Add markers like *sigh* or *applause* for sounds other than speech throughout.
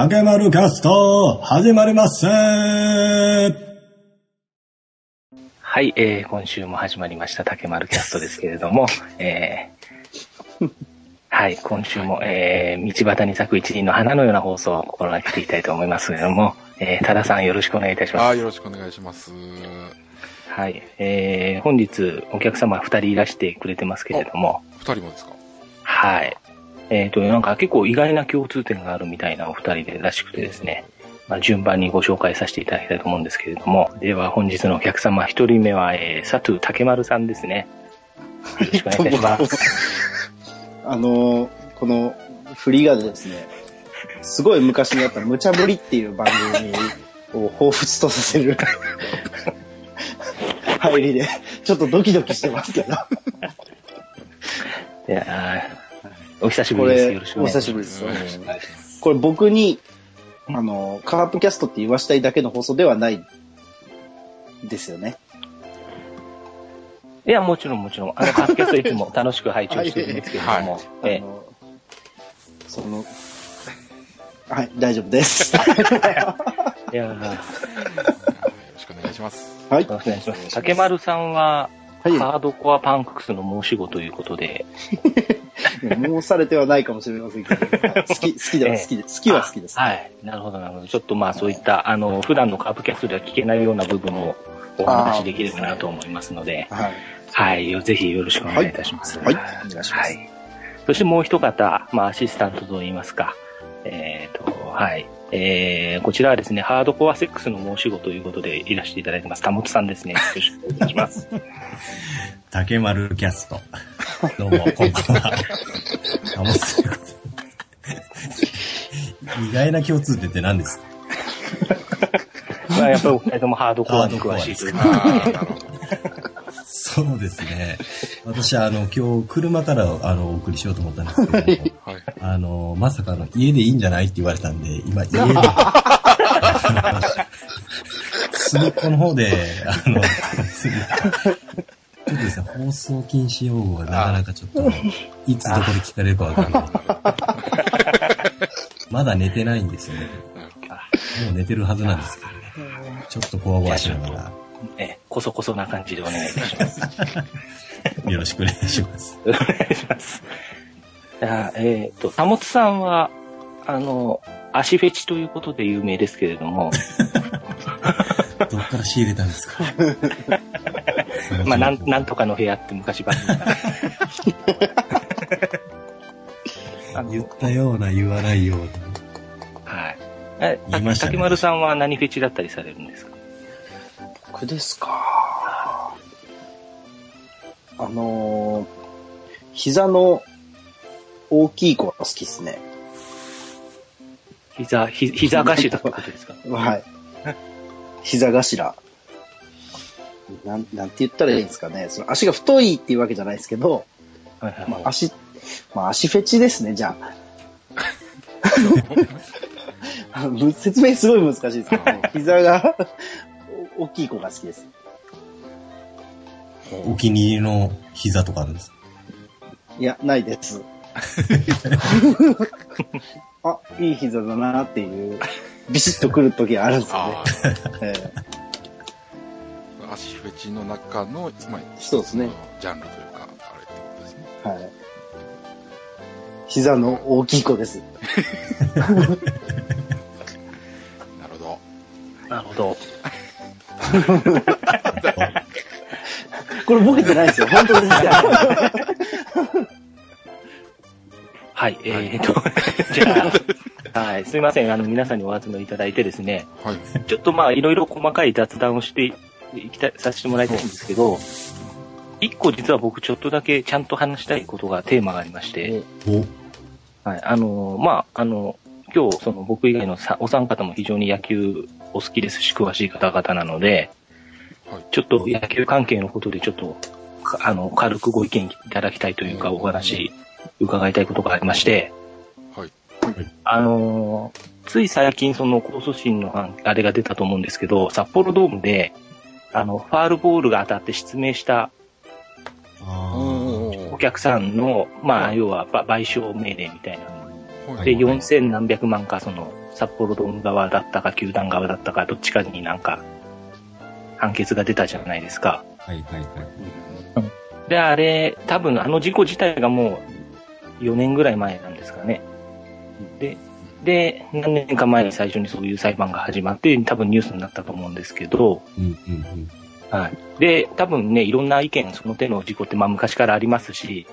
竹丸キャスト、始まりますはい、えー、今週も始まりました竹丸キャストですけれども、*laughs* えー、はい、今週も、えー、道端に咲く一輪の花のような放送を心がけていきたいと思いますけれども、*laughs* えー、多田さんよろしくお願いいたします。あーよろしくお願いします。はい、えー、本日お客様二人いらしてくれてますけれども、二人もですか？はい。えっ、と、なんか結構意外な共通点があるみたいなお二人でらしくてですね、まあ、順番にご紹介させていただきたいと思うんですけれども、では本日のお客様一人目は、えー、佐藤竹丸さんですね。よろしくお願いいたします。*laughs* あのーこの振りがですね、すごい昔にあった無茶ぶりっていう番組を彷彿とさせる *laughs* 入りで、ちょっとドキドキしてますけど。いやーお久しぶこりです。れよろしくお、願いします。お久しぶりです。これ僕に、あの、カープキャストって言わしたいだけの放送ではないですよね。いや、もちろんもちろん。あの、カープキャストいつも *laughs* 楽しく拝聴してるんですけれども、あえの、その、はい、大丈夫です。ー *laughs* いやーよろしくお願いします。はい。よろしくお願いします。竹丸さんは、はいハードコアパンクスの申し子ということで、*laughs* 申されてはないかもしれませんけど、好き、好きでは好きで、好きは好きです。はい。なるほど、なるほど。ちょっとまあそういった、あの、普段のカープキャストでは聞けないような部分をお話しできればなと思いますので、はい。はい。よぜひよろしくお願いいたします。はいはいお願いしますはい。そしてもう一方、まあアシスタントといいますか、えっ、と、はい。えー、こちらはですね、ハードコアセックスの申し子ということでいらしていただいてます。たもつさんですね。よろしくお願いします。*laughs* 竹丸キャスト。*laughs* どうも、こんばんは。あ、もうそういうこと意外な共通点って何ですか？*laughs* まあやっぱりお二人ともハードコアに詳しいというあーなるほど。そうですね。私、あの、今日、車から、あの、お送りしようと思ったんですけども、はい。あの、まさかの、家でいいんじゃないって言われたんで、今、家で、隅っこの方で、あの、ちょっとですね、放送禁止用語がなかなかちょっと、いつどこで聞かれるかわかんない。まだ寝てないんですよね。もう寝てるはずなんですけどね。ちょっとこわごわしながら、え、こそこそな感じでお願いいたします。よろしくお願いします。お願いします。じゃあ、えっ、と、たもつさんは、あの、足フェチということで有名ですけれども、*laughs* どっから仕入れたんですか？まあ、なん、なんとかの部屋って昔 *laughs* 言ったような言わないような。はい。え、竹丸さんは何フェチだったりされるんですか？僕ですか。あのー、膝の大きい子が好きですね。膝、ひ膝頭ってことですか？*laughs* はい。膝頭。なん、なんて言ったらいいんですかね。その足が太いっていうわけじゃないですけど、はいはいまあ、足、まあ、足フェチですね、じゃあ。*laughs* *laughs* あ説明すごい難しいですけど、膝がお大きい子が好きです。お気に入りの膝とかあるんですか？いや、ないです。*laughs* あ、いい膝だなっていう、ビシッとくる時があるんですよね足フェチの中の、まあ、そうですね一つのジャンルというか、あれってことですね。はい。膝の大きい子です。*laughs* なるほど。なるほど。*laughs* これボケてないですよ。本当ですよ。はい、えーと、*laughs* じゃあ、はい、すいません、あの、皆さんにお集めいただいてですね、はい。ちょっとまあ、いろいろ細かい雑談をしていきたい、させてもらいたいんですけど、一個実は僕ちょっとだけちゃんと話したいことが、テーマがありまして、お、はい、あの、まあ、あの、今日、その僕以外のさお三方も非常に野球お好きです。し、詳しい方々なので、はい。ちょっと野球関係のことでちょっと、かあの、軽くご意見いただきたいというか、お話伺いたいことがありまして、はい。あのーつい最近その控訴審の判あれが出たと思うんですけど、札幌ドームで、あの、ファールボールが当たって失明したあお客さんの、まあ、要はば賠償命令みたいなで、はい。4000何百万か、その、札幌ドーム側だったか、球団側だったか、どっちかになんか、判決が出たじゃないですか。はいはいはい。で、あれ、多分あの事故自体がもう4年ぐらい前なんですかね。で、で、何年か前に最初にそういう裁判が始まって、多分ニュースになったと思うんですけど、うんうんうん。はい。で、多分ね、いろんな意見、その手の事故ってまあ昔からありますし、い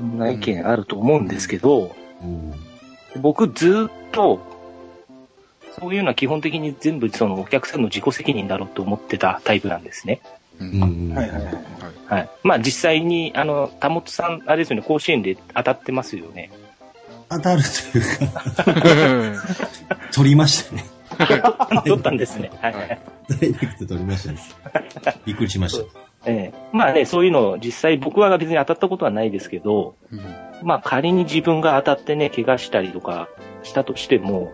ろんな意見あると思うんですけど、うん僕ずっと、そういうのは基本的に全部そのお客さんの自己責任だろうと思ってたタイプなんですね。ううんうん。はいはいはい。はい。はい。まあ実際に、あの、田本さん、あれですよね、甲子園で当たってますよね。当たるというか、*laughs* 取りましたね。*laughs* 取ったんですね。はい。はいダイレクト取りましたね。びっくりしました。ええ。まあね、そういうの、実際僕は別に当たったことはないですけど、うん。まあ仮に自分が当たってね、怪我したりとかしたとしても、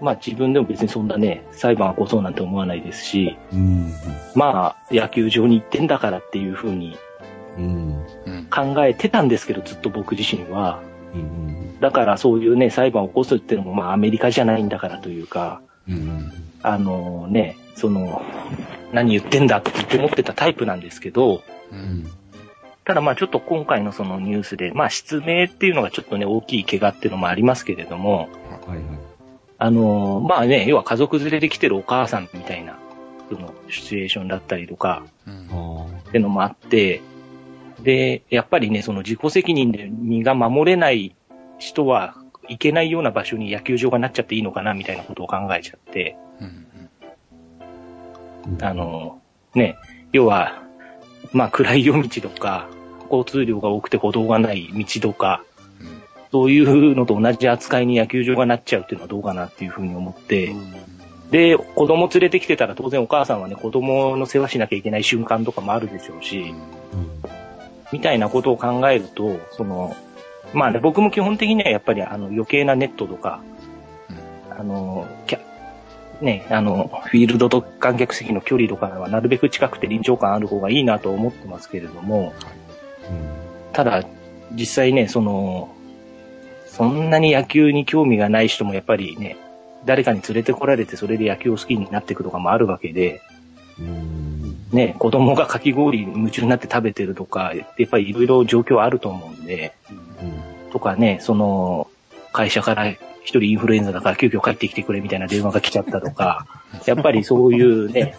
まあ自分でも別にそんなね、裁判起こそうなんて思わないですし、うん。まあ野球場に行ってんだからっていうふうに考えてたんですけど、ずっと僕自身は。だからそういうね、裁判を起こすっていうのもまあアメリカじゃないんだからというか、あのね、その、何言ってんだって思ってたタイプなんですけど、ううん。んただまあちょっと今回のそのニュースで、まあ失明っていうのがちょっとね、大きい怪我っていうのもありますけれども、はいはい。あのまあね、要は家族連れで来てるお母さんみたいな、そのシチュエーションだったりとか、うん。あってのもあって、で、やっぱりね、その自己責任で身が守れない人は、行けないような場所に野球場がなっちゃっていいのかな、みたいなことを考えちゃって、あ、の、ね、要は、まあ暗い夜道とか、交通量が多くて歩道がない道とか、うん。そういうのと同じ扱いに野球場がなっちゃうっていうのはどうかなっていうふうに思って、で、子供連れてきてたら当然お母さんはね、子供の世話しなきゃいけない瞬間とかもあるでしょうし、うん。みたいなことを考えると、その、まあね、僕も基本的にはやっぱりあの余計なネットとか、あの、キャね、あの、フィールドと観客席の距離とかはなるべく近くて臨場感ある方がいいなと思ってますけれども、ただ、実際ね、その、そんなに野球に興味がない人もやっぱりね、誰かに連れてこられてそれで野球を好きになっていくとかもあるわけで、うん。ね、子供がかき氷に夢中になって食べてるとか、やっぱりいろいろ状況あると思うんで、うん。とかね、その、会社から一人インフルエンザだから急遽帰ってきてくれみたいな電話が来ちゃったとか、*laughs* やっぱりそういうね、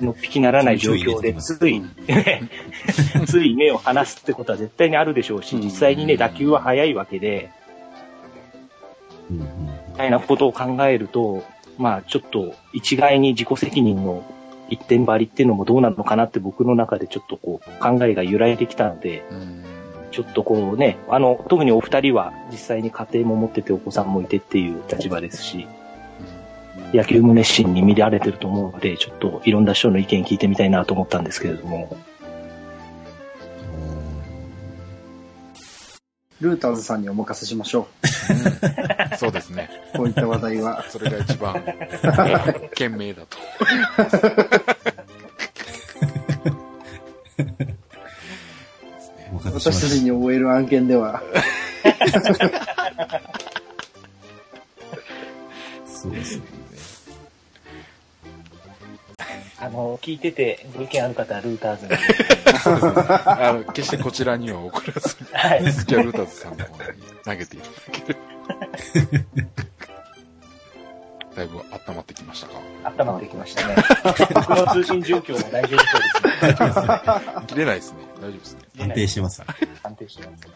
のっぴきならない状況で、つい、ね *laughs* つい目を離すってことは絶対にあるでしょうし、実際にね、打球は速いわけで、みたいなことを考えると、まあちょっと一概に自己責任の一点張りっていうのもどうなのかなって僕の中でちょっとこう考えが揺らいできたので、うんちょっとこうね、あの、特にお二人は実際に家庭も持っててお子さんもいてっていう立場ですし、野球も熱心に見られてると思うので、ちょっといろんな人の意見聞いてみたいなと思ったんですけれども。ルーターズさんにお任せしましょそうですね。う。こういった話題は。それが一番、*laughs* 賢明だと。私たちしに終える案件では。そうですね。あの、聞いててご意見ある方はルーターズに。そうですね。あの、決してこちらには送らずはい。に、スキャルーターズさんの方に投げていただける。だいぶ温まってきましたか？温まってきましたね。僕の通信状況も大丈夫そうですね。*laughs* 切れないですね。大丈夫ですね。安定してます。安定してます。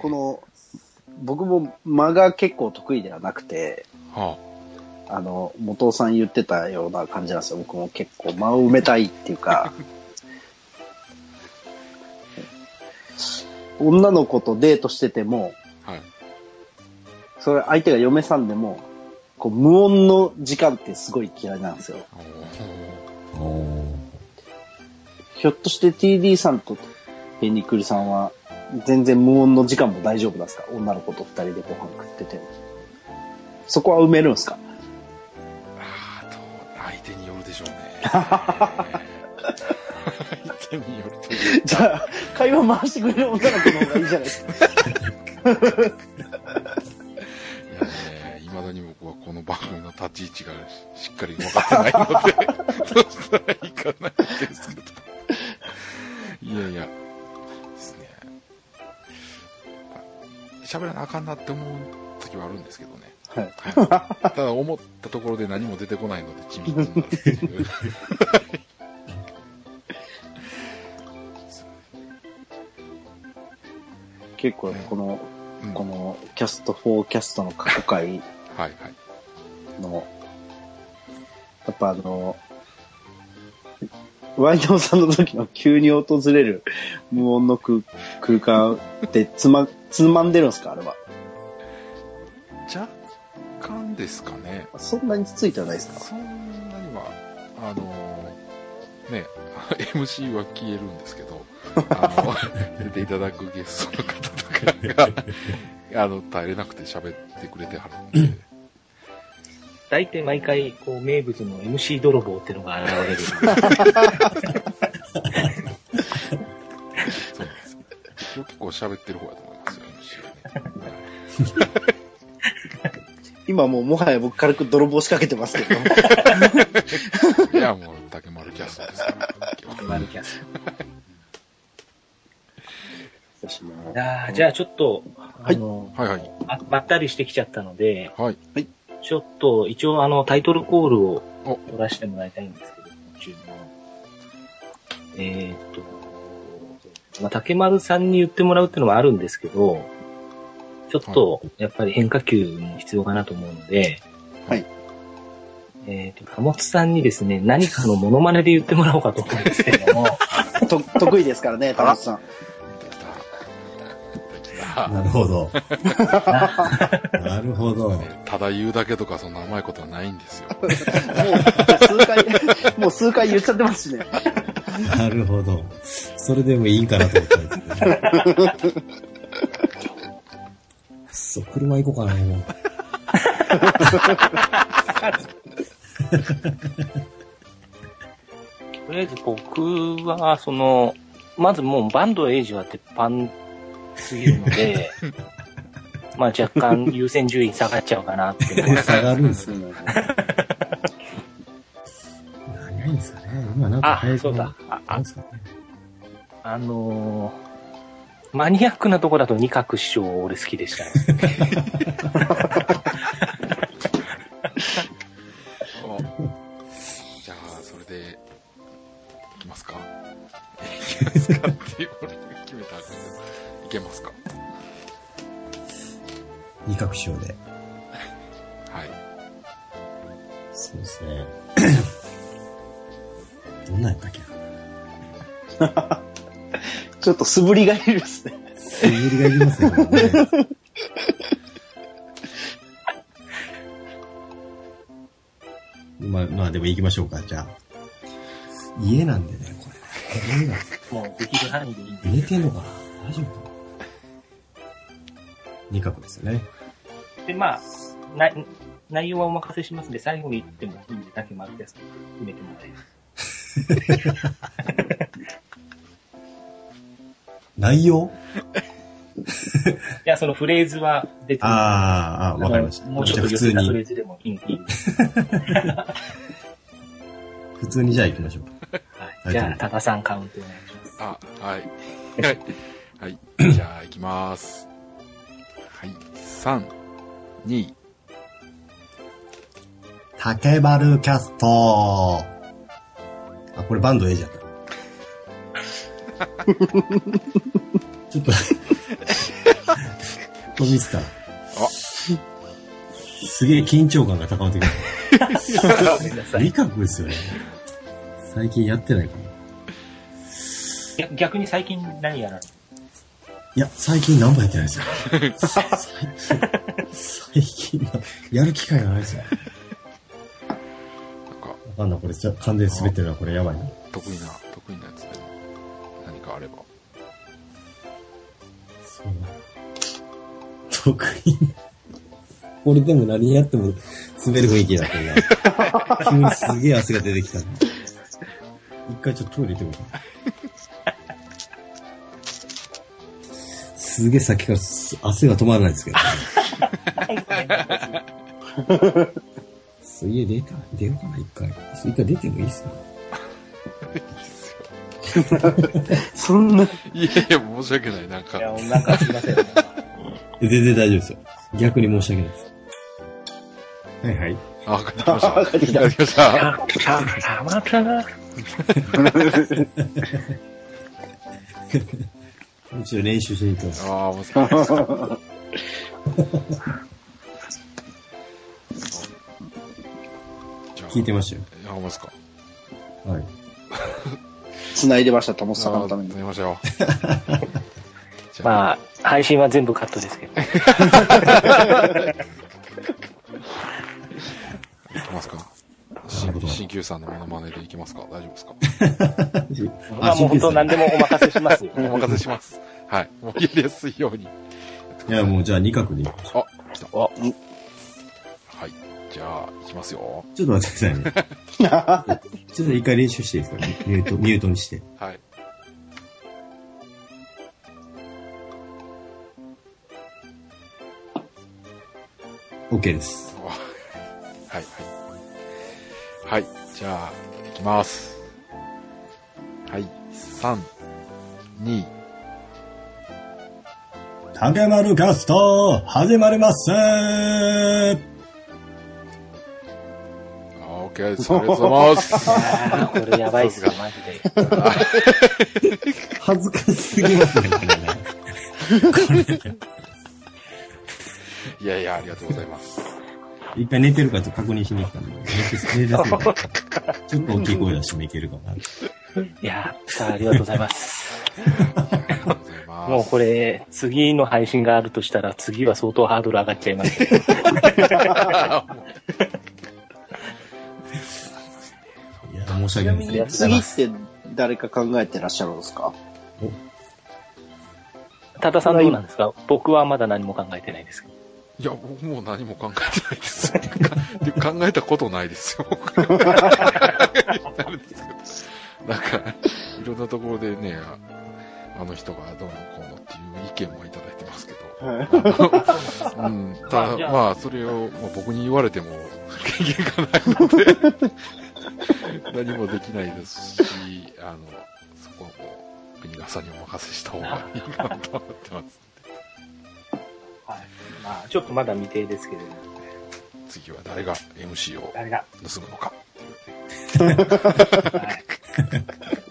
この、僕も間が結構得意ではなくて、はあの、元尾さん言ってたような感じなんですよ。僕も結構間を埋めたいっていうか、*laughs* 女の子とデートしてても、あ、はい。それ相手が嫁さんでも、こう無音の時間ってすごい嫌いなんですよ。ひょっとして TD さんとペニクリさんは、全然無音の時間も大丈夫なんですか？女の子と二人でご飯食ってても。そこは埋めるんですか？ああ、どう、相手によるでしょうね。*laughs* 相手によるという。じゃあ、会話回してくれる女の子の方がいいじゃないですか。いやね、未だに僕はこの番組の立ち位置がししっかり分かってないので、*laughs* どうしたらいいかないですけど。いやいや、ですね。喋らなあかんなって思う時はあるんですけどね。はい。ただ思ったところで何も出てこないので緻密になるっていう。結構、この、うんこの、キャスト4キャストの過去回はいはい。の、やっぱあの、ワイドさんの時の急に訪れる無音の空空間ってつま、つまんでるんですかあれは？若干ですかね。そんなにつついてはないですか？そんなには、あのね、*laughs* MC は消えるんですけど、あの、*laughs* 出ていただくゲストの方とかが、あの、耐えれなくて喋ってくれてはるんで、大体毎回、こう、名物の MC 泥棒っていうのが現れる。そうなんですよ。結構喋ってる方だと思いますよ、MC はね。今もうもはや僕軽く泥棒仕掛けてますけど。はいいや、もう、竹丸キャストですから、今日はマルキャス。私もいやーじゃあちょっと、あの、はいはい。あばったりしてきちゃったので、はい。ちょっと、一応あの、タイトルコールをお取らせてもらいたいんですけども、注文。えーっと、まあ、竹丸さんに言ってもらうっていうのもあるんですけど、ちょっと、やっぱり変化球も必要かなと思うので、はい。えーっと、貨物さんにですね、何かのモノマネで言ってもらおうかと思うんですけども、*laughs* と得意ですからね、田中さん。なるほど。*laughs* なるほど。ただ言うだけとかそんな甘いことはないんですよ。もう数回、もう数回言っちゃってますしね。なるほど。それでもいいかなと思ったんですけど、ね。そう、車行こうかな、もう。*laughs* とりあえず僕は、その、まずもうバンドエイジは鉄板すぎるの。で、まあ若干優先順位下がっちゃうかなって。いうのが下がるんですよ。うん何がいいんですかね。今なんかあ早いそうだ。ああ。ね。あ。のーマニアックなとこだと二角師匠俺好きでした *laughs* じゃあ、それで、いきますか。いきますかっていうけますか？二角章で。はい。そうですね。*coughs* どんなんやったっけ？*laughs* ちょっと素振りがいるですね。素振りがいりますよね。*laughs* まあ、まあでも行きましょうか、じゃあ。家なんでね、これ。家 *laughs* がもうできる範囲でいいんで。見えてんのかな？大丈夫かな？二角ですよね。で、まあ、な内容はお任せしますんで、最後に言ってもいいんで、だけ丸です。決めてもらえます。内容？*laughs* いや、そのフレーズは出てるああ、ああ、わかりました。もうちょっと普通寄せたフレーに、ズでもいい。*laughs* 普通にじゃあ行きましょう。はい。じゃあ、多田さんカウントお願いします。あ、はい。はい。はい。じゃあ、いきます。はい。3、2、竹丸キャストあ、これバンド A じゃった。ちょっと、飛びつた。あすげえ緊張感が高まってきごめんなた。さい理覚ですよね。最近やってないかも。逆逆に最近何やられるいや、最近何もやってないですよ。最最近な、やる機会がないですよ。なんか、わかんない。これじゃ完全に滑ってるな。これやばいな。得意な、得意なやつでも、何かあれば。そう得意な。俺でも何やっても滑る雰囲気になってるな。*laughs* 急にすげえ汗が出てきた。*laughs* 一回ちょっとトイレ行ってみようかすげえさっきからす汗が止まらないですけど。そう家出た、出ようかな、一回。一回出てもいいっすか *laughs* そんな、いやいや、申し訳ない。なんかい、や、なんかすいません。全然大丈夫ですよ。逆に申し訳ないです。はいはい。あ、帰ってきました。帰ってきた帰ってきました。シャーラマタラ一応練習しに行きます。ああ、もうそうじゃあ聞いてましたよ。いや、ほんまか。はい。繋いでました、トモスさんああ、のために出。ましたよ。*laughs* まあ、配信は全部カットですけど。いきますか。新旧さんのモノマネでいきますか大丈夫ですか *laughs* まあもう本当何でもお任せしますよ。お任せします。はい。もうやりやすいように。いや、もうじゃあ二角でいきましょあ、来た。おはい。じゃあ、いきますよ。う。ちょっと待ってくださいね。*laughs* ちょっと一回練習していいですか？ミュート、ミュートにして。はい。OK です。はい、はい。はい。じゃあ、いきます。はい。3、2、竹丸キャスト、始まりますあ、OK です。ありがとうございます。あーこれやばいっすよ、マジで。恥ずかしすぎますね、これね。いやいや、ありがとうございます。一回寝てるかちょっと確認しに行ったんで、寝て、寝てそうかちょっと大きい声出してもいけるかな。いやー、さあ、ありがとうございます。ます。もうこれ、次の配信があるとしたら、次は相当ハードル上がっちゃいます。いや、申し訳ないです。に、次って誰か考えてらっしゃるんですか？多田さんどうなんですか？僕はまだ何も考えてないですけど。いや、僕もう何も考えてないです。で *laughs* 考えたことないですよ。*laughs* なんですけどなんか、いろんなところでね、ああの人がどうのこうのっていう意見もいただいてますけど。うん、ただ、まあそれを、まあ、僕に言われても、経験がないので、何もできないですし、あの、そこはもう、国川さんにお任せした方がいいかなと思ってます。はい。まあ、ちょっとまだ未定ですけれども。次は誰が MC を誰が盗むのかっていうね。*laughs* はい。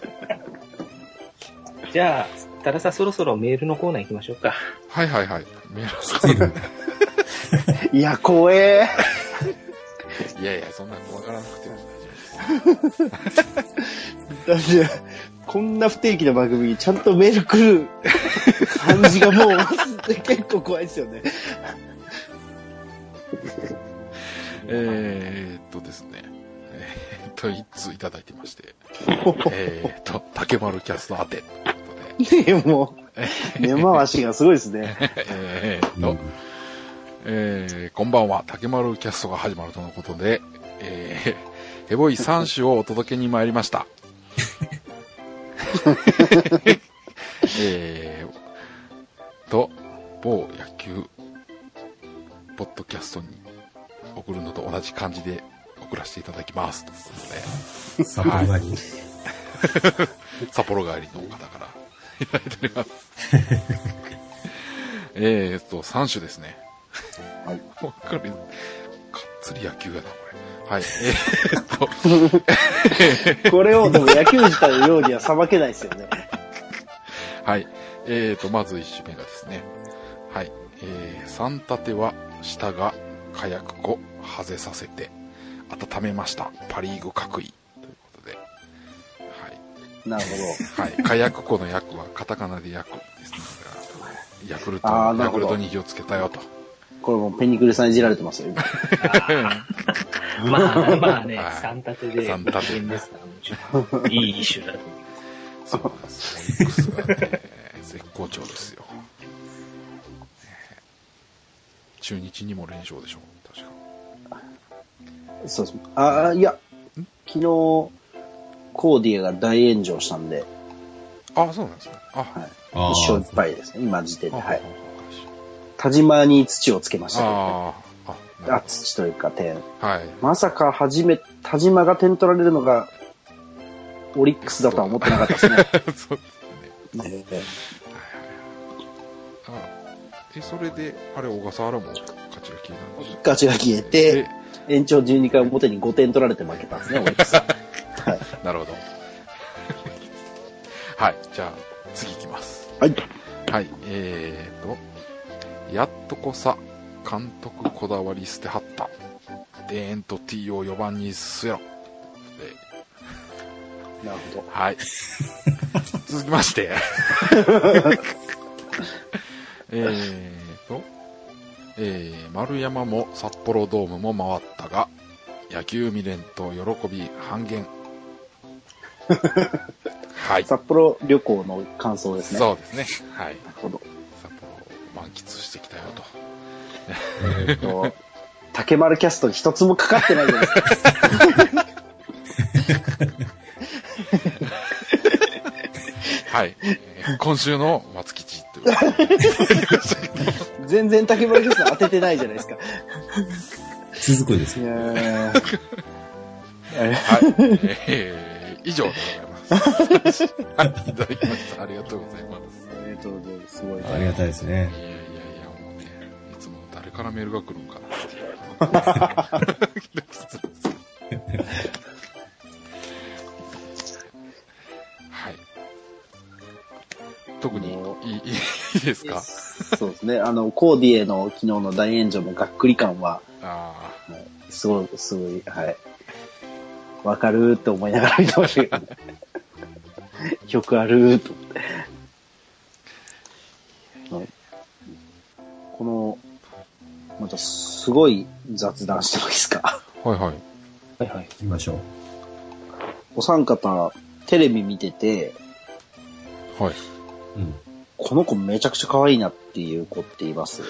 *laughs* じゃあ、多田さんそろそろメールのコーナー行きましょうか。はいはいはい。メールいや、怖え。いやいや、そんな怖がらなくても大丈夫です。だって、こんな不定期な番組にちゃんとメール来る感じがもう結構怖いですよね。えーっとですね。えーっと、一通いただいてまして。*laughs* えーっと、竹丸キャスト宛て *laughs* もう、根回しがすごいですね。*laughs* えーっとうん、えーこんばんは、竹丸キャストが始まるとのことで、えー、*laughs* ヘボイ3種をお届けに参りました。えー、と、某野球、ポッドキャストに送るのと同じ感じで送らせていただきます。ということで、札幌がに。札幌帰りの方からいただいております。えーっと、3種ですね。はい。わかる。かっつり野球やな、これ。はい。*laughs* えーっと、これをでも野球自体のようにはさばけないですよね。*laughs* はい。えーと、まず一種目がですね。はい。えー、三立ては下が火薬庫外せさせて温めました。パリーグ各位。なるほはい。火薬庫の薬はカタカナで薬ですね。だからヤクルト、ヤあーなるほどクルトに火をつけたよと。ど。これもうペニクルさんいじられてますよ、今。*laughs* まあまあねはい、三立てで、三立て人ですから、もちろん。いい一種だと思います。そうなんです。オリックスがね、絶好調ですよ。中日にも連勝でしょ確か。そうです。ああ、いや、昨日、コーディアが大炎上したんで、あ、そうなんですね。あ、はい。あー一勝一敗ですね、今時点で。あはい。田島に土をつけましたけど、あーあ、あ、土というか点。はい。まさか初め、田島が点取られるのが、オリックスだとは思ってなかったですね。*laughs* そうですね。あえ、それで、あれ、小笠原も勝ちが消えたんです勝ちが消えて、延長12回表に5点取られて負けたんですね、オリックス。*laughs* はい。なるほど。*laughs* はい、じゃあ、次いきます。はい。はい、えーと、やっとこさ、監督こだわり捨てはった。デーンと T を4番に据えろ。でなるほど。はい。*laughs* 続きまして。*laughs* えーと、えー、丸山も札幌ドームも回ったが、野球未練と喜び半減。*laughs* はい。札幌旅行の感想ですね。そうですね。はい。なるほど。札幌を満喫してきたよと。えっと、*laughs* 竹丸キャストに一つもかかってないじゃないですか。*laughs* はい。えー今週の松吉ということで。全然竹丸キャスト当ててないじゃないですか。続くんですよ。はい。えー、以上でございます。はい。いただきました。ありがとうございます。ありがとうございます。すごい。ありがたいですねい。やいやいや、もうね、いつも誰からメールが来るんかなって。*laughs* はい。特にもいい、*laughs* いいですか？そうですね。あの、コーディエの昨日の大炎上のがっくり感は、あはいすごい、すごい、はい。わかるーって思いながら見てましたけどね。よくあるーと思って。はいこの、またすごい雑談してもいいですか？あ。はいはい。はいはい。行きましょう。お三方、テレビ見てて、はい。うん。この子めちゃくちゃ可愛いなっていう子っています？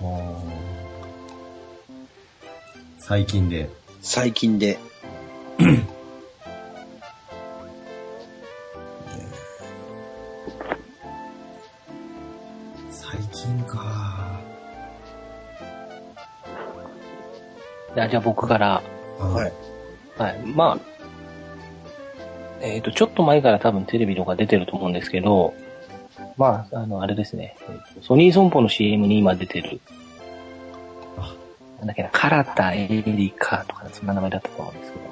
あー最近で。最近で。最近か。じゃあじゃあ僕から、あはい。はい。まあ、えっ、と、ちょっと前から多分テレビとか出てると思うんですけど、まあ、あの、あれですね。ソニー損保の CM に今出てる、あなんだっけな、唐田エリカとか、そんな名前だったと思うんですけど、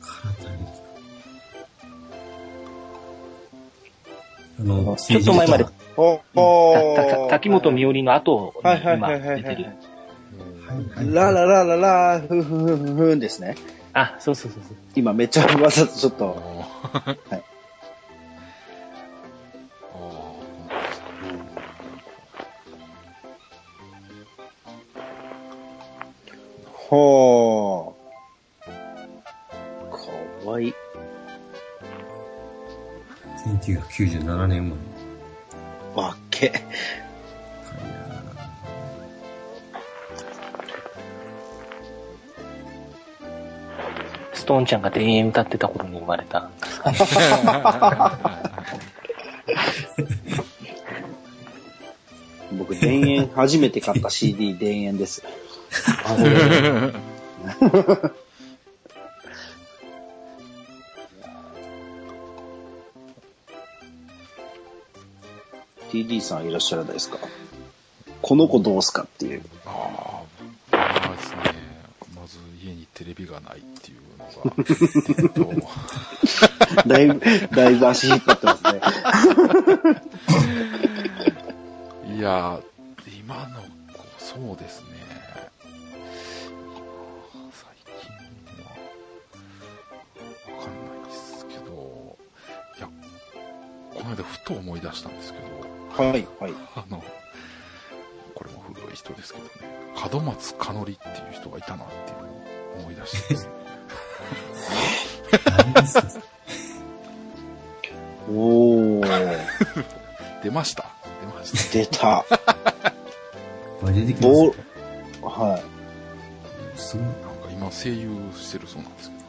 体にあの、ちょっと前まで、おたた滝本美織の後にはいはい今出てる。ラララララ、ふんふんふんふんふ。んですね。あ、そうそうそうそう。今めっちゃわざとちょっと、おー。はいほー。かわいい。1997年生まわっけ。れ。ストーンちゃんが田園歌ってた頃に生まれた。僕、田園、初めて買った CD、田園です。TD さんいらっしゃらないですか？この子どうすかっていう。ああ、まあですね。まず家にテレビがないっていうのが、えっと、だいぶ、だいぶ足引っ張ってますね。いや、今の子、そうですね。の間ふと思い出したんですけど、はい、はい。あの、これも古い人ですけどね、門松かのりっていう人がいたなっていうのを思い出してですおー、*laughs* 出ました出ました。出た。これ出てきますボよー、はい。すごい。なんか今声優してるそうなんですけど。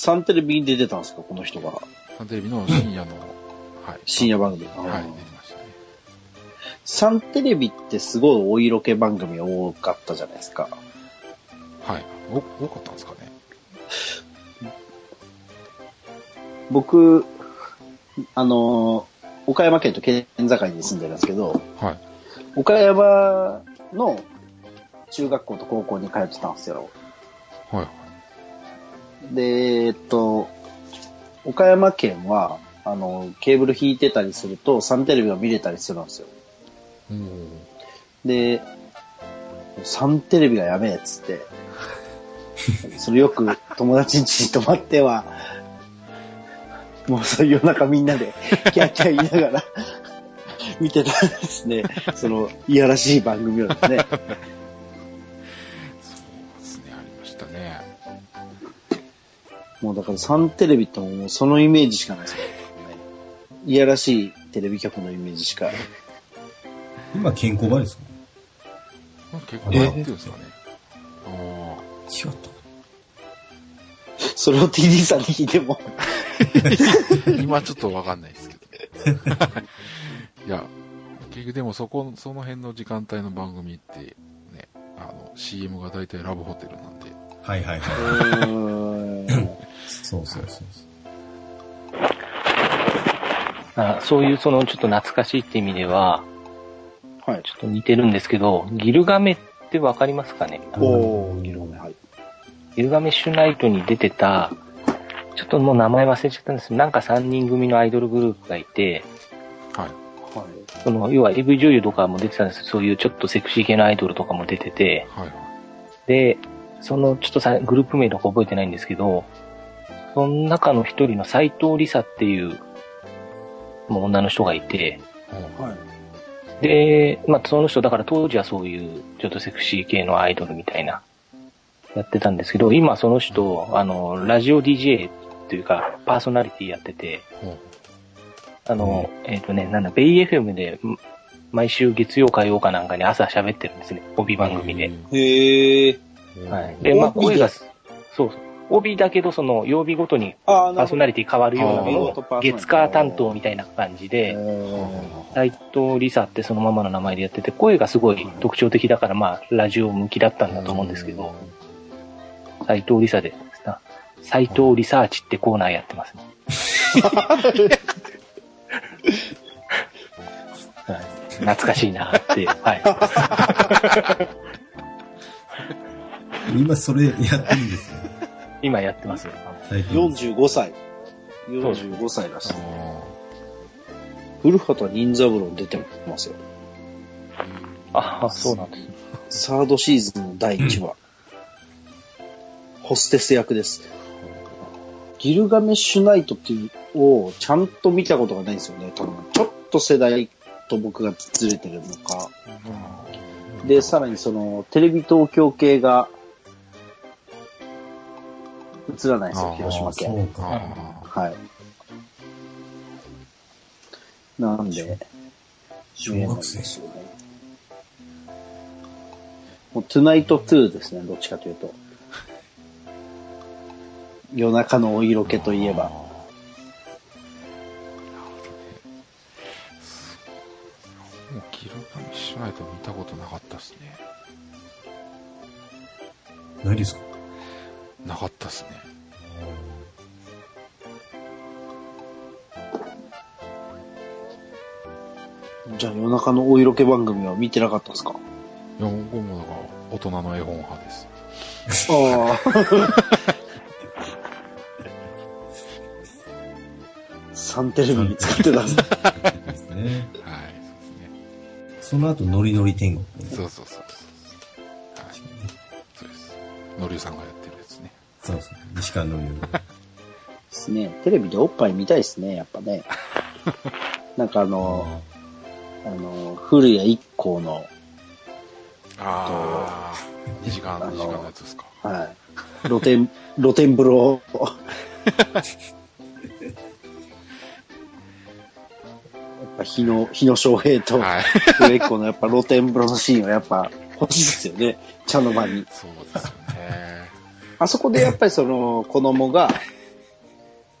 サンテレビに出てたんですか？この人が。サンテレビの深夜の、*laughs* はい。深夜番組。はい、出てましたね。サンテレビってすごいお色気番組多かったじゃないですか。はい。お多かったんですかね。僕、あの、岡山県と県境に住んでるんですけど、はい。岡山の中学校と高校に通ってたんですよ。はいはい。で、えっと、岡山県は、あの、ケーブル引いてたりすると、サンテレビを見れたりするんですよ。おーで、サンテレビがやべえっつって、それよく友達ん家に泊まっては、もうそういう夜中みんなでキャーキャー言いながら見てたんですね。その、いやらしい番組をですね。もうだからサンテレビってもうそのイメージしかないですよ、ね。いやらしいテレビ局のイメージしか。今、健康場ですかまあ結構やってるんですかね。あ違った。それを TD さんに聞いても。あ。*laughs* 今ちょっとわかんないですけど。いや、結局でもそこ、その辺の時間帯の番組って、ね、あの、CM が大体ラブホテルなんで、はいはいはい。*laughs* そうそうそうあそういうそのちょっと懐かしいって意味では、はい。ちょっと似てるんですけど、ギルガメってわかりますかね？おー、議論ね。はい。ギルガメッシュナイトに出てた、ちょっともう名前忘れちゃったんですなんか3人組のアイドルグループがいて、はい。はい。その、要は AV 女優とかも出てたんですそういうちょっとセクシー系のアイドルとかも出てて、はいはい。で、その、ちょっとさ、グループ名とか覚えてないんですけど、その中の一人の斎藤梨沙っていう、もう女の人がいて、はい。で、まあ、その人、だから当時はそういう、ちょっとセクシー系のアイドルみたいな、やってたんですけど、今その人、あの、ラジオ DJ っていうか、パーソナリティやってて、あの、えっ、とね、なんだ、ベイ FM で、ん毎週月曜火曜かなんかに朝喋ってるんですね、帯番組で。。へえ。はい。で、まあ、声が、そうそう。帯だけど、その、曜日ごとにあーパーソナリティ変わるようななるほのどを、月火担当みたいな感じで、へ斎藤梨沙ってそのままの名前でやってて、声がすごい特徴的だから、まあ、ラジオ向きだったんだと思うんですけど、斎藤梨沙で、斎藤リサーチってコーナーやってますね。はい。懐かしいなって、はい。今それやってるんですよ。今やってます。最近。45歳。45歳らし古畑任三郎出てますよ。ああ、そうなんです。サードシーズンの第1話。ホステス役です。ギルガメッシュナイトっていうのをちゃんと見たことがないんですよね。多分ちょっと世代と僕がずれてるのか。で、さらにその、テレビ東京系が映らないんですよ、広島そ県。うか。あはい。なんで、小学見えないんで生。すよね。もう、トゥナイトトゥーですね、どっちかというと。夜中のお色気といえば。もうギルガメッシュナイト見たことなかったですね。何ですか？なかったですね。じゃあ夜中のお色気番組は見てなかったんですか？いや、僕もだから大人の絵本派です。ああ。サンテレビに使ってたんです。ですね。はい、その後、ノリノリ天国。そうですね。そうそうそうそう。はい、そうです。のりゅうさんが。そうそう。西川のりですね。テレビでおっぱい見たいですね、やっぱね。*laughs* なんかあの、あの、古谷一行の、ああ、2時間、あの2時間のやつですか。はい。露天、*laughs* 露天風呂。*laughs* やっぱ日野、日野翔平と、はい。古谷一行のやっぱ露天風呂のシーンはやっぱ欲しいですよね。茶の間に。そうです。あそこでやっぱりその子供が、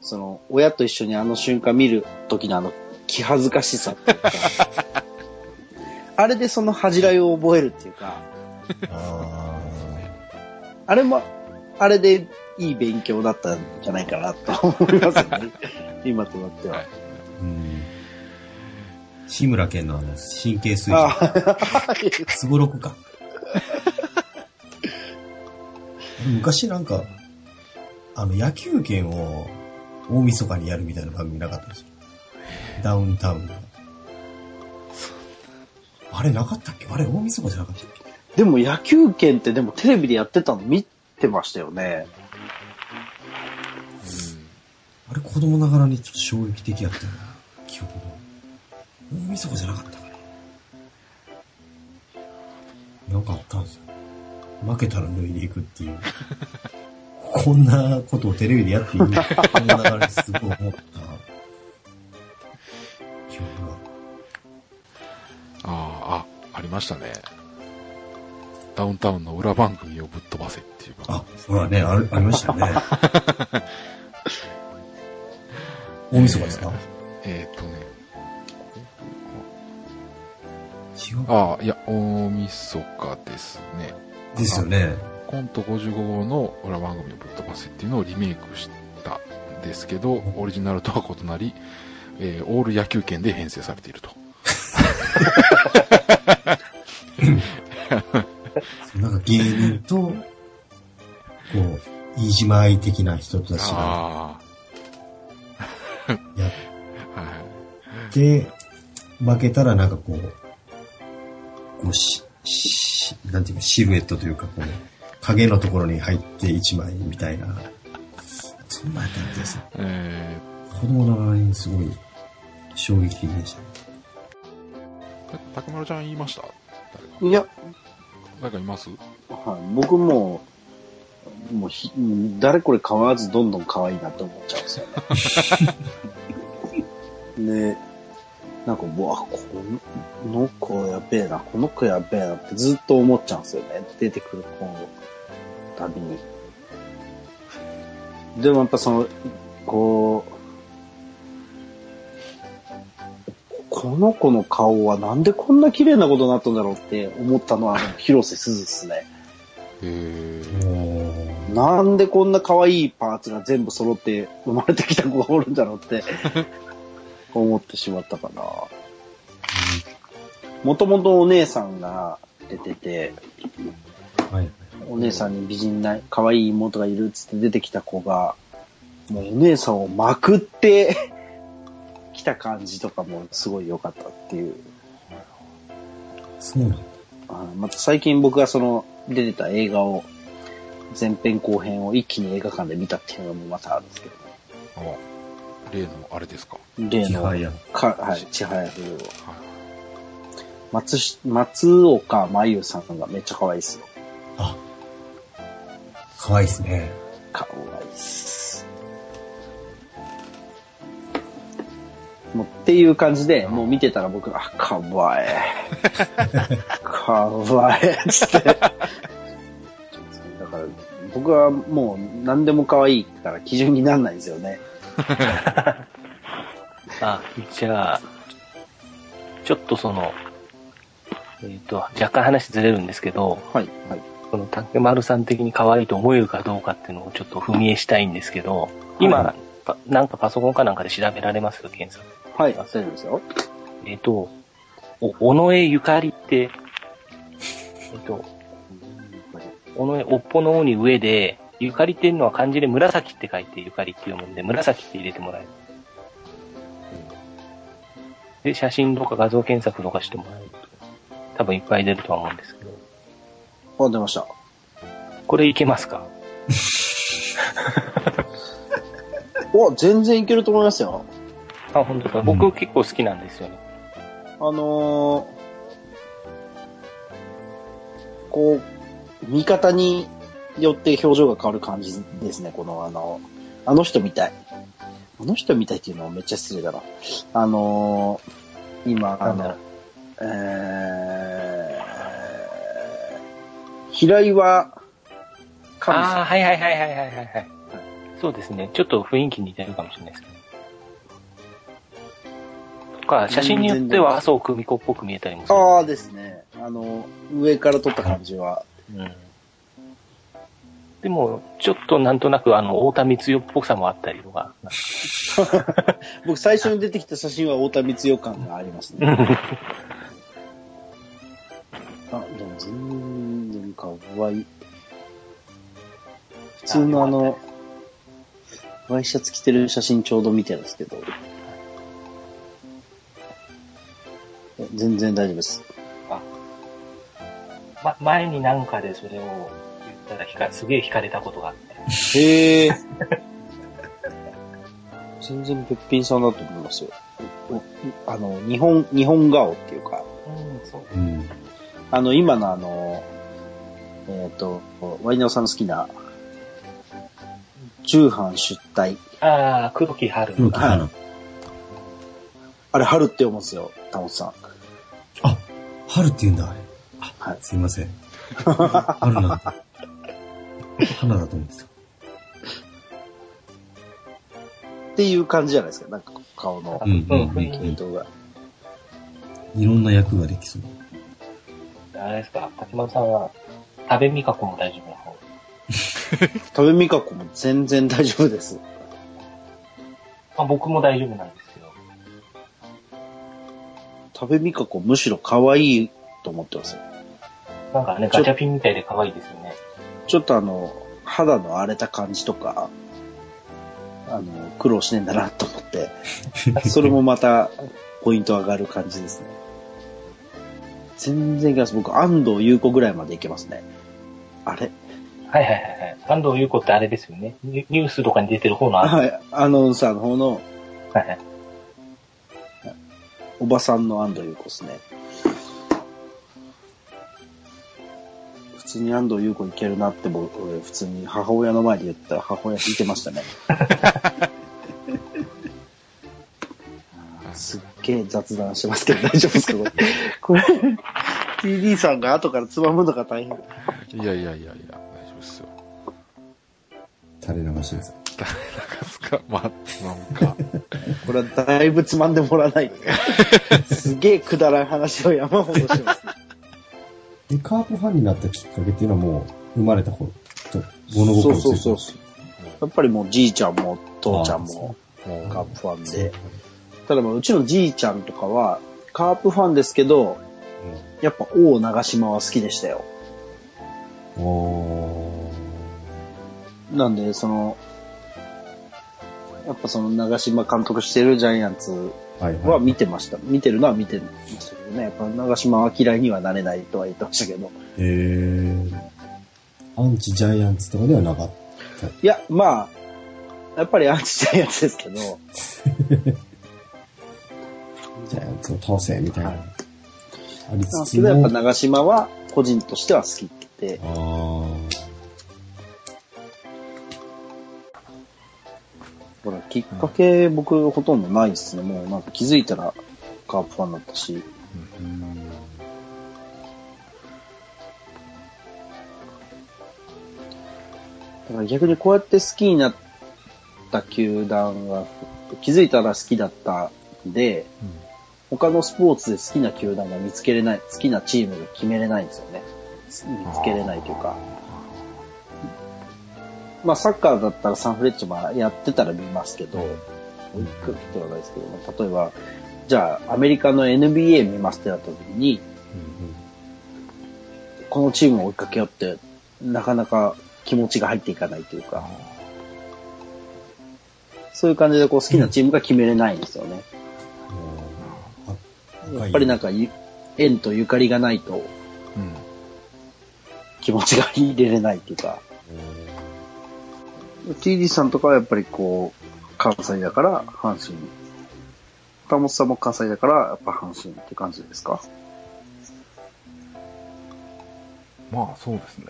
その親と一緒にあの瞬間見る時のあの気恥ずかしさっていうか、*laughs* あれでその恥じらいを覚えるっていうか、ああれも、あれでいい勉強だったんじゃないかなと思いますよね。*laughs* 今となっては。はいーうん。志村けんのあの、神経衰あ弱。*laughs* すごろくか。昔なんか、あの、野球拳を大晦日にやるみたいな番組なかったですよ。ダウンタウンが。あれなかったっけ？あれ大晦日じゃなかったっけ？でも野球拳ってでもテレビでやってたの見てましたよね。あれ子供ながらにちょっと衝撃的やったよな。記憶が。大晦日じゃなかったかな。なんかあったんですよ。負けたら脱いでいくっていう。こんなことをテレビでやっていい？んながらにすごい思った。記憶が。ああ、あ、ありましたね。ダウンタウンの裏番組をぶっ飛ばせっていう番あ、それはね、あるありましたよね。*laughs* 大晦日ですか、えーっ、とね、違うああ、いや、大晦日ですね。ですよね。コント55号の裏番組をぶっ飛ばせっていうのをリメイクしたんですけど、オリジナルとは異なり、えーオール野球拳で編成されていると。*laughs* なんか芸人と、こう、飯島愛的な人たちがあやっあ、*laughs* はい。て、負けたらなんかこう、こうし、し、なんていうか、シルエットというか、こう、影のところに入って一枚みたいな、そんなやったんですよ。え子供ながらにすごい衝撃的でしたね。ー、たくまるちゃん言いました？いや、誰かいます？はい、僕も、もうひ、誰これ買わずどんどん可愛いなって思っちゃうんですよね。*laughs* で、なんか、うわ、この子やべえな、この子やべえなってずっと思っちゃうんですよね。出てくる子のたびに。でもやっぱその、こう、この子の顔はなんでこんな綺麗なことになったんだろうって思ったのは、広瀬すずですね。なんでこんな可愛いパーツが全部揃って生まれてきた子がおるんだろうって思ってしまったかな。もともとお姉さんが出てて、はい。お姉さんに美人な可愛い妹がいるっつって出てきた子が、もうお姉さんをまくって *laughs* きた感じとかもすごい良かったっていう。そうなんだ。あまた最近僕がその出てた映画を、前編後編を一気に映画館で見たっていうのもまたあるんですけど、あ例のあれですか？例の。か、はい、ちはやふるはい。松し、松岡真優さんがめっちゃ可愛いですよ。あ、かわいいですね。可愛いっす。もうっていう感じで、もう見てたら僕、あ、かわいい。*laughs* かわいい。つって。だから、僕はもう何でも可愛いから基準にならないんですよね。*laughs* あ、じゃあ、ちょっとその、えっ、と、若干話ずれるんですけど、はい、はい。その竹丸さん的に可愛いと思えるかどうかっていうのをちょっと踏み絵したいんですけど、今、はパなんかパソコンかなんかで調べられます？検索。はい、大丈夫ですよ。えっ、と、お、尾上ゆかりって、*laughs* えっ、と、尾上、おっぽの尾に上で、ゆかりっていうのは漢字で紫って書いてゆかりって読むんで、紫って入れてもらえる。で、写真とか画像検索とかしてもらえると、多分いっぱい出るとは思うんですけど、あ、出ました。これいけますか？*laughs* お、全然いけると思いますよ。あ、本当だ。僕結構好きなんですよね。あのー、こう、見方によって表情が変わる感じですね。この、あの、あの人みたい。あの人みたいっていうのはめっちゃ失礼だな。あのー、今、あのえ平岩神ああ、さはいはいはいはいはいはいはい。そうですね。ちょっと雰囲気似てるかもしれないですね。とか、写真によっては麻生久美子っぽく見えたりもすん。る。ああですね。あの、上から撮った感じは。うん。でも、ちょっとなんとなく、あの、太田光代っぽさもあったりとか。*laughs* 僕最初に出てきた写真は太田光代感がありますね。あ、でも全然かわいい。普通のあの、ワイシャツ着てる写真ちょうど見てるんですけど。全然大丈夫です。ま、前になんかでそれを言ったらひか、すげえ惹かれたことがあって。へえ。*laughs* 全然べっぴんさんだと思いますよ。おあの、日本、日本顔っていうか、うん、そう。うん。あの、今のあの、えっ、と、ワイナオさんの好きな、重版出退。ああ、黒木春。黒木花。あれ、春って読むんですよ、タモさん。あ、春って言うんだ、あれ。あ、はいすいません。春なんだ。花だと思ってた。っていう感じじゃないですか、なんか顔のうんうんうん系統が。いろんな役ができそう。あれですか、竹丸さんは、食べみかこも大丈夫な方？*laughs* 食べみかこも全然大丈夫です。まあ、僕も大丈夫なんですけど。食べみかこむしろ可愛いと思ってますよ。なんかね、ガチャピンみたいで可愛いですよね。ちょっとあの、肌の荒れた感じとか、あの、苦労してんだなと思って、*laughs* それもまた、ポイント上がる感じですね。全然いけます。僕、安藤優子ぐらいまでいけますね。あれ？はいはいはいはい。安藤優子ってあれですよね。ニュースとかに出てる方の。はい、アナウンサーの方のはいはい。おばさんの安藤優子ですね。通に安藤優子いけるなって僕、俺普通に母親の前で言ったら母親引いてましたね。*laughs* すっげえ雑談してますけど大丈夫ですかこれ？*laughs* TD さんが後からつまむのが大変。いやいやいやいや、大丈夫ですよ。垂れ流しです。誰ですか？まあ、なんか、*laughs* これはだいぶつまんでもらわないと。すげえくだらん話を山ほどしてます。で、カープファンになったきっかけっていうのはもう生まれた頃と物そう心ついてそうそう。やっぱりもうじいちゃんも父ちゃんもカープファンで。ただまあうちのじいちゃんとかはカープファンですけど、やっぱ王長島は好きでしたよ。うんおなんで、その、やっぱその長島監督してるジャイアンツーはいははい。見てました。見てるのは見てましたけどね。やっぱ長島は嫌いにはなれないとは言ってましたけど。えー、アンチジャイアンツとかではなかった？いや、まあ、やっぱりアンチジャイアンツですけど、*laughs* ジャイアンツを倒せ、みたいな。はいありつつけどやっぱも、長島は個人としては好きで、あーきっかけ僕ほとんどないですね。もうなんか気づいたらカープファンだったし。だから逆にこうやって好きになった球団が、気づいたら好きだったんで、他のスポーツで好きな球団が見つけれない、好きなチームが決めれないんですよね。見つけれないというか。まあサッカーだったらサンフレッチェもやってたら見ますけど、追いかけてはないですけど、例えば、じゃあアメリカの NBA 見ますってなった時に、このチームを追いかけようって、なかなか気持ちが入っていかないというか、そういう感じでこう好きなチームが決めれないんですよね。あやっぱりなんかゆ、縁とゆかりがないとうん。気持ちが入れれないっていうか、TD さんとかはやっぱりこう、関西だから阪神。岡本さんも関西だからやっぱ阪神って感じですか？まあ、そうですね。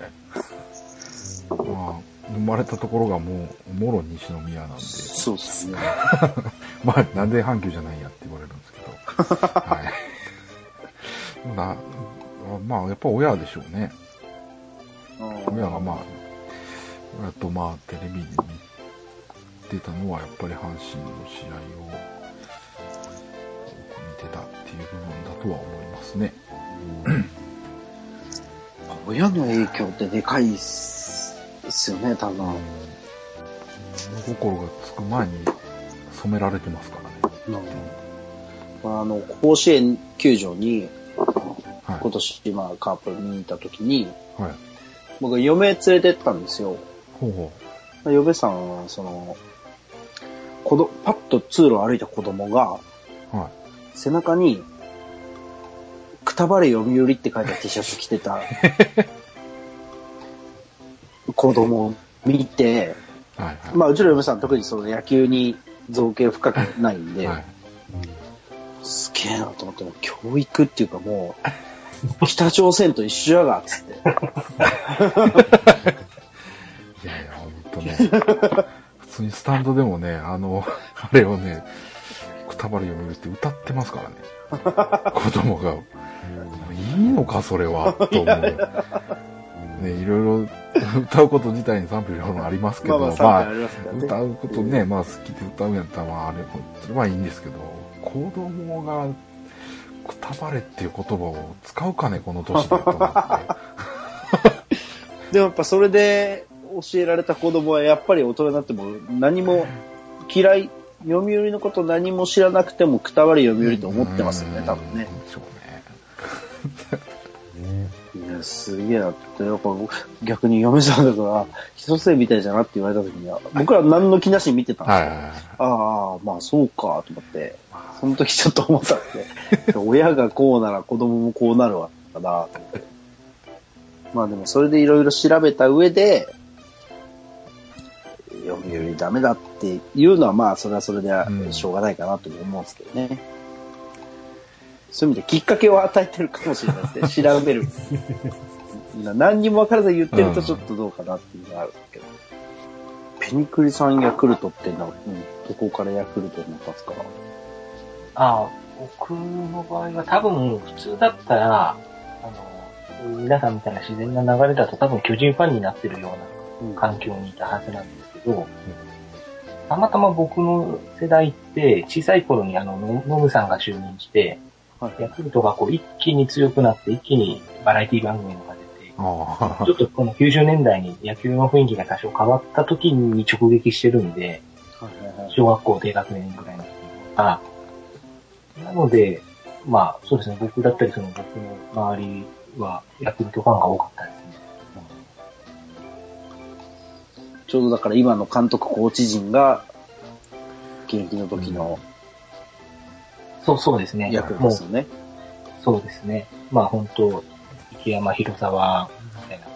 まあ、生まれたところがもう、もろ西宮なんで、そうですね。*laughs* まあ、なんで阪急じゃないんやって言われるんですけど。*laughs* はい。なまあ、やっぱ親でしょうね。親がまあ、親とまあ、テレビに出たのは、やっぱり阪神の試合を見てたっていう部分だとは思いますね。親の影響ってでかいっすよね、多分。物心がつく前に染められてますからね。あの、甲子園球場に、はい。今年、まあ、カープ見に行った時に、はい。僕は嫁連れてったんですよ。ほうほ嫁さんは、その、子ど、パッと通路を歩いた子供が、う。はい。背中に、くたばれ読売って書いた T シャツ着てた *laughs* 子供を見て、はい。はい。まあ、うちの嫁さん特にその野球に造形深くないんで、はい。すげえなと思って、教育っていうかもう、北朝鮮と一緒やが、つって。*laughs* とね。*laughs* 普通にスタンドでもね、あの、*laughs* あれをね、くたばり読めるって歌ってますからね。*laughs* 子供が。いいのか、それは、と思う。ね、いろいろ歌うこと自体に賛否両論ありますけど、まあ、賛否ありまね歌うことね、まあ好きで歌うんやったら、まああれ、それはいいんですけど、子供がくたばれっていう言葉を使うかね、この年でと思って。でもやっぱそれで教えられた子供はやっぱり大人になっても何も嫌い、読売のこと何も知らなくてもくたばり読売と思ってますよね、多分ね。でしょうね。ねいや、すげえなって、やっぱ逆に嫁さんだから、人生みたいじゃなって言われた時には、僕ら何の気なしに見てたんですよ。はいはいはい。ああ、まあそうか、と思って、その時ちょっと思ったんで、*laughs* 親がこうなら子供もこうなるわ、かな、と思って。まあでもそれでいろいろ調べた上で、読売ダメだっていうのはまあそれはそれでうんしょうがないかなと思うんですけどね。そういう意味できっかけを与えてるかもしれないですね。調べる。な何にも分からず言ってるとちょっとどうかなっていうのがあるん。ですけど。ペニクリさん。ヤクルトってな、うん、どこからヤクルトになったん。ですかああ、僕の場合は多分、普通だったら、あの、皆さん。みたいな自然な流れだと多分巨人ファンになってるような環境にいたはずなん。ですけど、たまたま僕の世代って小さい頃にあの、のノムさんが就任して、はい。ヤクルトがこう一気に強くなって一気にバラエティ番組が出て、あちょっとこの90年代に野球の雰囲気が多少変わった時に直撃してるんで、小学校低学年ぐらいの時が、なので、まあそうですね、僕だったりその僕の周りはヤクルトファンが多かったですちょうどだから今の監督コーチ陣が、現役の時のそうそうですね。ヤクルトもうですよね。そうですね。まあ本当、池山広沢みたいな。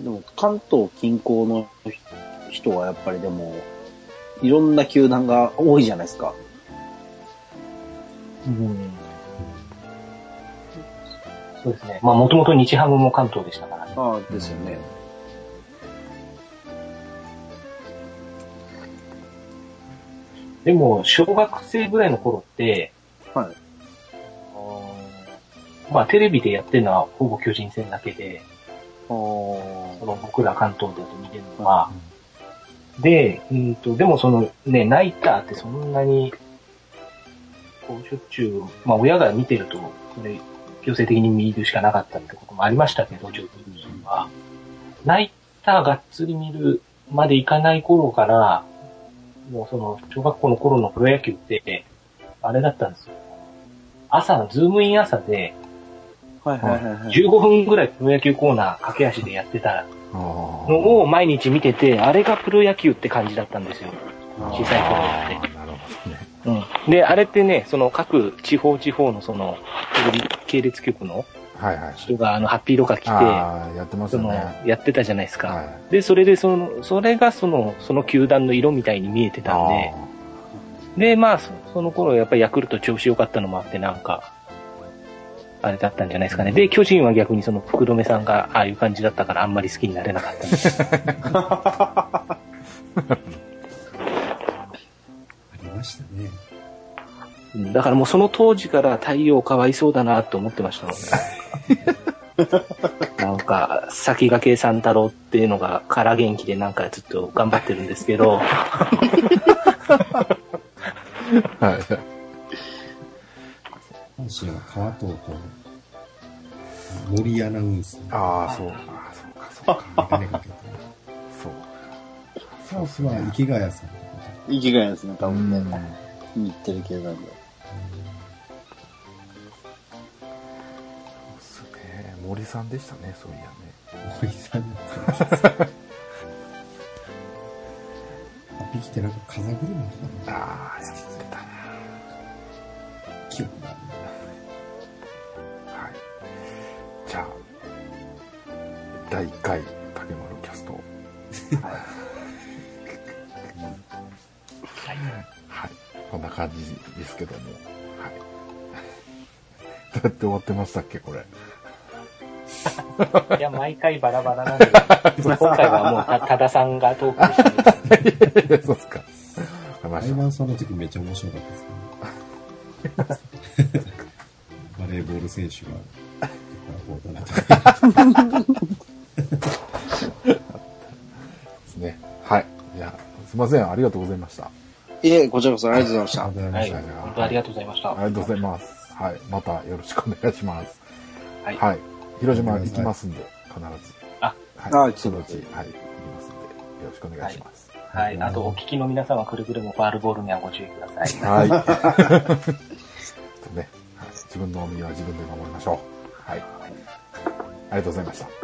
でも関東近郊の人はやっぱりでも、いろんな球団が多いじゃないですか。うん。そうですね。まあもともと日ハムも関東でしたからね。ああ、ですよね。でも、小学生ぐらいの頃って、はい。まあテレビでやってるのはほぼ巨人戦だけで、あその僕ら関東だと見てるのは、で、うんと、でもそのね、ナイターってそんなに、こう、しょっちゅう、まあ親が見てると、それ、強制的に見るしかなかったってこともありましたけど、上手には。ナイターがっつり見るまでいかない頃から、もうその、小学校の頃のプロ野球って、あれだったんですよ。朝、ズームイン朝で、あ。はいはいはいはい。15分ぐらいプロ野球コーナー駆け足でやってたのを毎日見てて、あれがプロ野球って感じだったんですよ。小さい頃あって。ーなるほどね。うん。で、あれってね、その各地方地方のその、系列局のはいはい。人があの、ハッピーロカ来て、やってますそのやってたじゃないですか。はい。で、それでその、それがその、その球団の色みたいに見えてたんで、で、まあ、そその頃やっぱりヤクルト調子良かったのもあって、なんか、あれだったんじゃないですかね。で、巨人は逆にその福留さんがああいう感じだったからあんまり好きになれなかったんです。ありましたね。うんだからもうその当時から太陽かわいそうだなって思ってましたもんね。*laughs* なんか、先駆け三太郎っていうのが空元気でなんかずっと頑張ってるんですけど、はい。阪神は川藤と森アナウンサーああ、そうか、そうか、そうか。が金か。けて、そう。サウスは池谷さんとか。生きがいですね、多分ね。うん日テレ系なんで。森さんでしたね、そういやね。森さんやってた。8匹ってなんか風車とかああ、やってたな。記憶があるはい。じゃあ、第1回、竹丸キャスト。*laughs* はい。こんな感じですけども。はい。*laughs* どうやって終わってましたっけ、これ。*laughs* いや、毎回バラバラなんで、*laughs* 今回はもうた、多田さんがトークしてるそうっすか。わかりました。台湾さんの時めっちゃ面白かったですね。*laughs* バレーボール選手が、こうだなとか。ですね。はい。じゃあ、すいません。ありがとうございました。いえ、こちらこそありがとうございました。ありがとうございまはい。した。本当ありがとうございました。ありがとうございます。はい。またよろしくお願いします。はいはい。広島行きますんで、必ず。あ、はい。あそのうち、はい。行きますんで、よろしくお願いします。はい。あと、お聞きの皆様、くれぐれもファールボールにはご注意ください。はい。*laughs* ね、はい自分の身は自分で守りましょう。はい。ありがとうございました。ありが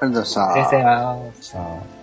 とうございました。先生は、さあ